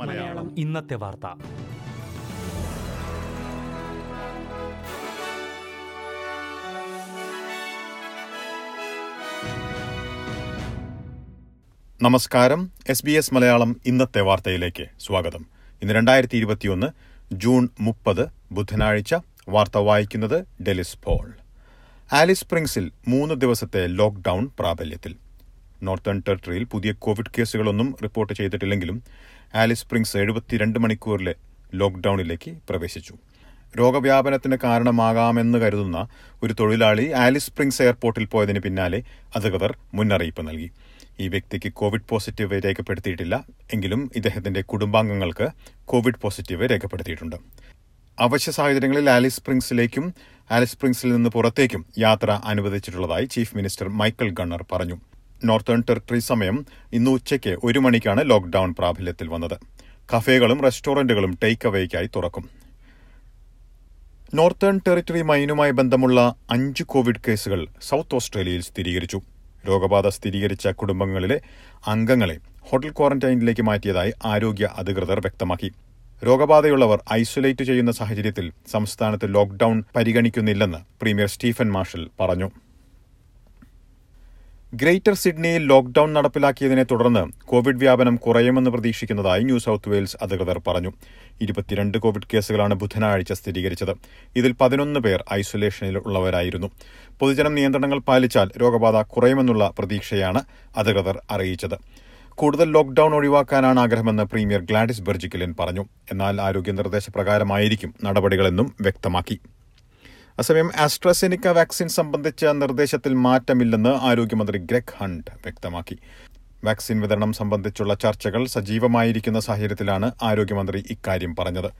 മലയാളം. ഇന്നത്തെ വാർത്ത. നമസ്കാരം. എസ് ബി എസ് മലയാളം ഇന്നത്തെ വാർത്തയിലേക്ക് സ്വാഗതം. ഇന്ന് രണ്ടായിരത്തി ഇരുപത്തിയൊന്ന് ജൂൺ മുപ്പത് ബുധനാഴ്ച വാർത്ത വായിക്കുന്നത് ഡെലിസ് പോൾ. ആലിസ് സ്പ്രിംഗ്സിൽ മൂന്ന് ദിവസത്തെ ലോക്ക്ഡൌൺ പ്രാബല്യത്തിൽ. നോർത്തേൺ ടെറിട്ടറിയിൽ പുതിയ കോവിഡ് കേസുകളൊന്നും റിപ്പോർട്ട് ചെയ്തിട്ടില്ലെങ്കിലും ആലിസ് സ്പ്രിങ്സ് എഴുപത്തിരണ്ട് മണിക്കൂറിലെ ലോക്ക്ഡൌണിലേക്ക് പ്രവേശിച്ചു. രോഗവ്യാപനത്തിന് കാരണമാകാമെന്ന് കരുതുന്ന ഒരു തൊഴിലാളി ആലിസ് സ്പ്രിങ്സ് എയർപോർട്ടിൽ പോയതിന് പിന്നാലെ അധികൃതർ മുന്നറിയിപ്പ് നൽകി. ഈ വ്യക്തിക്ക് കോവിഡ് പോസിറ്റീവ് രേഖപ്പെടുത്തിയിട്ടില്ല. എങ്കിലും ഇദ്ദേഹത്തിന്റെ കുടുംബാംഗങ്ങൾക്ക് കോവിഡ് പോസിറ്റീവ് രേഖപ്പെടുത്തിയിട്ടുണ്ട്. അവശ്യ സാഹചര്യങ്ങളിൽ ആലിസ് സ്പ്രിങ്സിലേക്കും ആലിസ് സ്പ്രിങ്സിൽ നിന്ന് പുറത്തേക്കും യാത്ര അനുവദിച്ചിട്ടുള്ളതായി ചീഫ് മിനിസ്റ്റർ മൈക്കൽ ഗണ്ണർ പറഞ്ഞു. നോർത്തേൺ ടെറിട്ടറി സമയം ഇന്ന് ഉച്ചയ്ക്ക് ഒരു മണിക്കാണ് ലോക്ഡൌൺ പ്രാബല്യത്തിൽ വന്നത്. കഫേകളും റെസ്റ്റോറന്റുകളും ടേക്ക് അവേക്കായി തുറക്കും. നോർത്തേൺ ടെറിട്ടറി മൈനുമായി ബന്ധമുള്ള അഞ്ച് കോവിഡ് കേസുകൾ സൗത്ത് ഓസ്ട്രേലിയയിൽ സ്ഥിരീകരിച്ചു. രോഗബാധ സ്ഥിരീകരിച്ച കുടുംബങ്ങളിലെ അംഗങ്ങളെ ഹോട്ടൽ ക്വാറന്റൈനിലേക്ക് മാറ്റിയതായി ആരോഗ്യ അധികൃതർ വ്യക്തമാക്കി. രോഗബാധയുള്ളവർ ഐസൊലേറ്റ് ചെയ്യുന്ന സാഹചര്യത്തിൽ സംസ്ഥാനത്ത് ലോക്ഡൌൺ പരിഗണിക്കുന്നില്ലെന്ന് പ്രീമിയർ സ്റ്റീഫൻ മാർഷൽ പറഞ്ഞു. ഗ്രേറ്റർ സിഡ്നിയിൽ ലോക്ഡൌൺ നടപ്പിലാക്കിയതിനെ തുടർന്ന് കോവിഡ് വ്യാപനം കുറയുമെന്ന് പ്രതീക്ഷിക്കുന്നതായി ന്യൂ സൌത്ത് വെയിൽസ് അധികൃതർ പറഞ്ഞു. ഇരുപത്തിരണ്ട് കോവിഡ് കേസുകളാണ് ബുധനാഴ്ച സ്ഥിരീകരിച്ചത്. ഇതിൽ പതിനൊന്ന് പേർ ഐസൊലേഷനിൽ ഉള്ളവരായിരുന്നു. പൊതുജനം നിയന്ത്രണങ്ങൾ പാലിച്ചാൽ രോഗബാധ കുറയുമെന്നുള്ള പ്രതീക്ഷയാണ് അധികൃതർ അറിയിച്ചത്. കൂടുതൽ ലോക്ഡൌൺ ഒഴിവാക്കാനാണ് ആഗ്രഹമെന്ന് പ്രീമിയർ ഗ്ലാഡിസ് ബെർജിക്കലിൻ പറഞ്ഞു. എന്നാൽ ആരോഗ്യ നിർദ്ദേശപ്രകാരമായിരിക്കും നടപടികളെന്നും വ്യക്തമാക്കി. അസമയം ആസ്ട്രസെനിക്ക വാക്സിൻ സംബന്ധിച്ച നിർദ്ദേശത്തിൽ മാറ്റമില്ലെന്ന് ആരോഗ്യമന്ത്രി ഗ്രെഗ് ഹണ്ട് വ്യക്തമാക്കി. വാക്സിൻ വിതരണം സംബന്ധിച്ചുള്ള ചർച്ചകൾ സജീവമായിരിക്കുന്ന സാഹചര്യത്തിലാണ് ആരോഗ്യമന്ത്രി ഇക്കാര്യം പറഞ്ഞത്.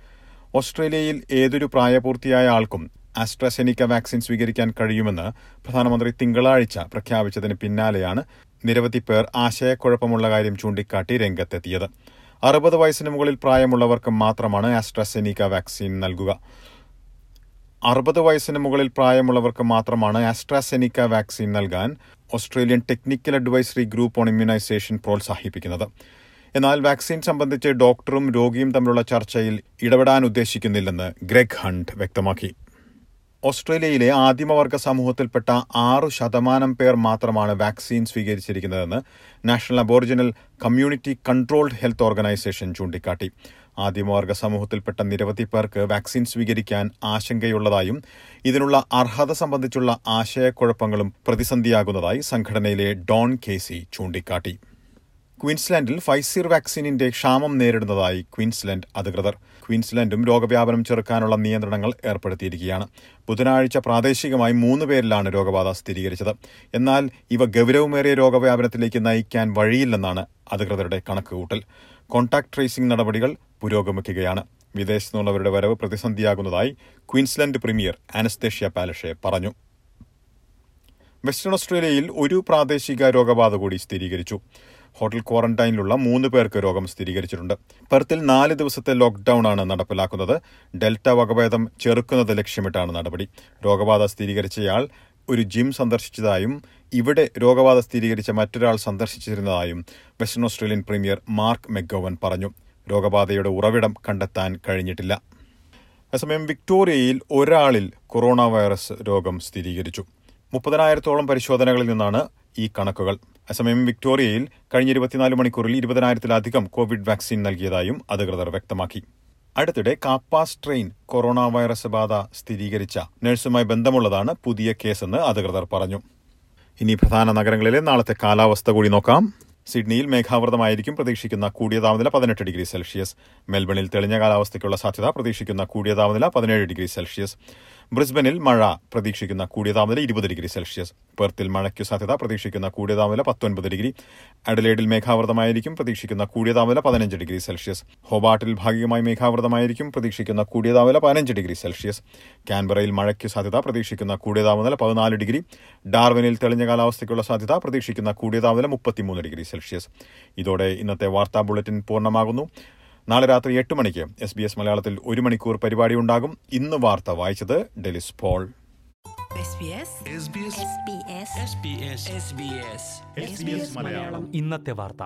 ഓസ്ട്രേലിയയിൽ ഏതൊരു പ്രായപൂർത്തിയായ ആൾക്കും ആസ്ട്രസെനിക്ക വാക്സിൻ സ്വീകരിക്കാൻ കഴിയുമെന്ന് പ്രധാനമന്ത്രി തിങ്കളാഴ്ച പ്രഖ്യാപിച്ചതിന് പിന്നാലെയാണ് നിരവധി പേർ ആശയക്കുഴപ്പമുള്ള കാര്യം ചൂണ്ടിക്കാട്ടി രംഗത്തെത്തിയത്. അറുപത് വയസ്സിന് മുകളിൽ പ്രായമുള്ളവർക്ക് മാത്രമാണ് ആസ്ട്രസെനിക്ക വാക്സിൻ നൽകുക. അറുപത് വയസ്സിന് മുകളിൽ പ്രായമുള്ളവർക്ക് മാത്രമാണ് ആസ്ട്രാസെനിക്ക വാക്സിൻ നൽകാൻ Australian Technical Advisory Group on Immunisation പ്രോത്സാഹിപ്പിക്കുന്നത്. എന്നാൽ വാക്സിൻ സംബന്ധിച്ച് ഡോക്ടറും രോഗിയും തമ്മിലുള്ള ചർച്ചയിൽ ഇടപെടാൻ ഉദ്ദേശിക്കുന്നില്ലെന്ന് ഗ്രെഗ് ഹണ്ട് വ്യക്തമാക്കി. ഓസ്ട്രേലിയയിലെ ആദിമവർഗ സമൂഹത്തിൽപ്പെട്ട ആറു ശതമാനം പേർ മാത്രമാണ് vaccine സ്വീകരിച്ചിരിക്കുന്നതെന്ന് National Aboriginal Community Controlled Health Organisation ചൂണ്ടിക്കാട്ടി. ആദിമവർഗ സമൂഹത്തിൽപ്പെട്ട നിരവധി പേർക്ക് വാക്സിൻ സ്വീകരിക്കാൻ ആശങ്കയുള്ളതായും ഇതിനുള്ള അർഹത സംബന്ധിച്ചുള്ള ആശയക്കുഴപ്പങ്ങളും പ്രതിസന്ധിയാകുന്നതായി സംഘടനയിലെ ഡോൺ കേസി ചൂണ്ടിക്കാട്ടി. ക്വീൻസ്ലാൻഡിൽ ഫൈസിർ വാക്സിനിന്റെ ക്ഷാമം നേരിടുന്നതായി ക്വീൻസ്ലാൻഡ് അധികൃതർ. ക്വീൻസ്ലാൻഡും രോഗവ്യാപനം ചെറുക്കാനുള്ള നിയന്ത്രണങ്ങൾ ഏർപ്പെടുത്തിയിരിക്കുകയാണ്. ബുധനാഴ്ച പ്രാദേശികമായി മൂന്ന് പേരിലാണ് രോഗബാധ സ്ഥിരീകരിച്ചത്. എന്നാൽ ഇവ ഗൌരവമേറിയ രോഗവ്യാപനത്തിലേക്ക് നയിക്കാൻ വഴിയില്ലെന്നാണ് അധികൃതരുടെ കണക്കുകൂട്ടൽ. കോൺടാക്ട് ട്രേസിംഗ് നടപടികൾ പുരോഗമിക്കുകയാണ്. വിദേശത്തുനിന്നുള്ളവരുടെ വരവ് പ്രതിസന്ധിയാകുന്നതായി ക്വീൻസ്ലൻഡ് പ്രീമിയർ അനസ്തേഷ്യ പാലഷെ പറഞ്ഞു. വെസ്റ്റേൺ ഓസ്ട്രേലിയയിൽ ഒരു പ്രാദേശിക രോഗബാധ കൂടി സ്ഥിരീകരിച്ചു. ഹോട്ടൽ ക്വാറന്റൈനിലുള്ള മൂന്ന് പേർക്ക് രോഗം സ്ഥിരീകരിച്ചിട്ടുണ്ട്. പെർത്തിൽ നാല് ദിവസത്തെ ലോക്ക്ഡൗൺ ആണ് നടപ്പിലാക്കുന്നത്. ഡെൽറ്റ വകഭേദം ചെറുക്കുന്നത് ലക്ഷ്യമിട്ടാണ് നടപടി. രോഗബാധ സ്ഥിരീകരിച്ചയാൾ ഒരു ജിം സന്ദർശിച്ചതായും ഇവിടെ രോഗബാധ സ്ഥിരീകരിച്ച മറ്റൊരാൾ സന്ദർശിച്ചിരുന്നതായും Western Australian premier Mark McGowan പറഞ്ഞു. രോഗബാധയുടെ ഉറവിടം കണ്ടെത്താൻ കഴിഞ്ഞിട്ടില്ല. അസമയം വിക്ടോറിയയിൽ ഒരാളിൽ കൊറോണ വൈറസ് രോഗം സ്ഥിരീകരിച്ചു. മുപ്പതിനായിരത്തോളം പരിശോധനകളിൽ നിന്നാണ് ഈ കണക്കുകൾ. അസമയം വിക്ടോറിയയിൽ കഴിഞ്ഞ ഇരുപത്തിനാല് മണിക്കൂറിൽ ഇരുപതിനായിരത്തിലധികം കോവിഡ് വാക്സിൻ നൽകിയതായും അധികൃതർ വ്യക്തമാക്കി. അടുത്തിടെ കാപ്പ സ്ട്രെയിൻ കൊറോണ വൈറസ് ബാധ സ്ഥിരീകരിച്ച നഴ്സുമായി ബന്ധമുള്ളതാണ് പുതിയ കേസെന്ന് അധികൃതർ പറഞ്ഞു. ഇനി പ്രധാന നഗരങ്ങളിലെ നാളത്തെ കാലാവസ്ഥ കൂടി നോക്കാം. സിഡ്നിയിൽ മേഘാവൃതമായിരിക്കും പ്രതീക്ഷിക്കുന്ന കൂടിയ താപനില പതിനെട്ട് ഡിഗ്രി സെൽഷ്യസ്. മെൽബണിൽ തെളിഞ്ഞ കാലാവസ്ഥയ്ക്കുള്ള സാധ്യത പ്രതീക്ഷിക്കുന്ന കൂടിയ താപനില പതിനേഴ് ഡിഗ്രി സെൽഷ്യസ്. ബ്രിസ്ബനിൽ മഴ പ്രതീക്ഷിക്കുന്ന കൂടിയ താപനില ഇരുപത് ഡിഗ്രി സെൽഷ്യസ്. പെർത്തിൽ മഴയ്ക്കു സാധ്യത പ്രതീക്ഷിക്കുന്ന കൂടിയ താപനില പത്തൊൻപത് ഡിഗ്രി. അഡലേഡിൽ മേഘാവൃതമായിരിക്കും പ്രതീക്ഷിക്കുന്ന കൂടിയ താപനില പതിനഞ്ച് ഡിഗ്രി സെൽഷ്യസ്. ഹോബാട്ടിൽ ഭാഗികമായി മേഘാവൃതമായിരിക്കും പ്രതീക്ഷിക്കുന്ന കൂടിയ താപനില പതിനഞ്ച് ഡിഗ്രി സെൽഷ്യസ്. കാൻബറയിൽ മഴയ്ക്കു സാധ്യത പ്രതീക്ഷിക്കുന്ന കൂടിയ താപനില പതിനാല് ഡിഗ്രി. ഡാർവിനിൽ തെളിഞ്ഞ കാലാവസ്ഥയ്ക്കുള്ള സാധ്യത പ്രതീക്ഷിക്കുന്ന കൂടിയ താപനില മുപ്പത്തിമൂന്ന് ഡിഗ്രി സെൽഷ്യസ്. ഇതോടെ ഇന്നത്തെ വാർത്താ ബുള്ളറ്റിൻ പൂർണമാകുന്നു. നാളെ രാത്രി എട്ട് മണിക്ക് എസ് ബി എസ് മലയാളത്തിൽ ഒരു മണിക്കൂർ പരിപാടി ഉണ്ടാകും ഇന്ന് വാർത്ത വായിച്ചത് ഡെലിസ് പോൾ. ഇന്നത്തെ വാർത്ത.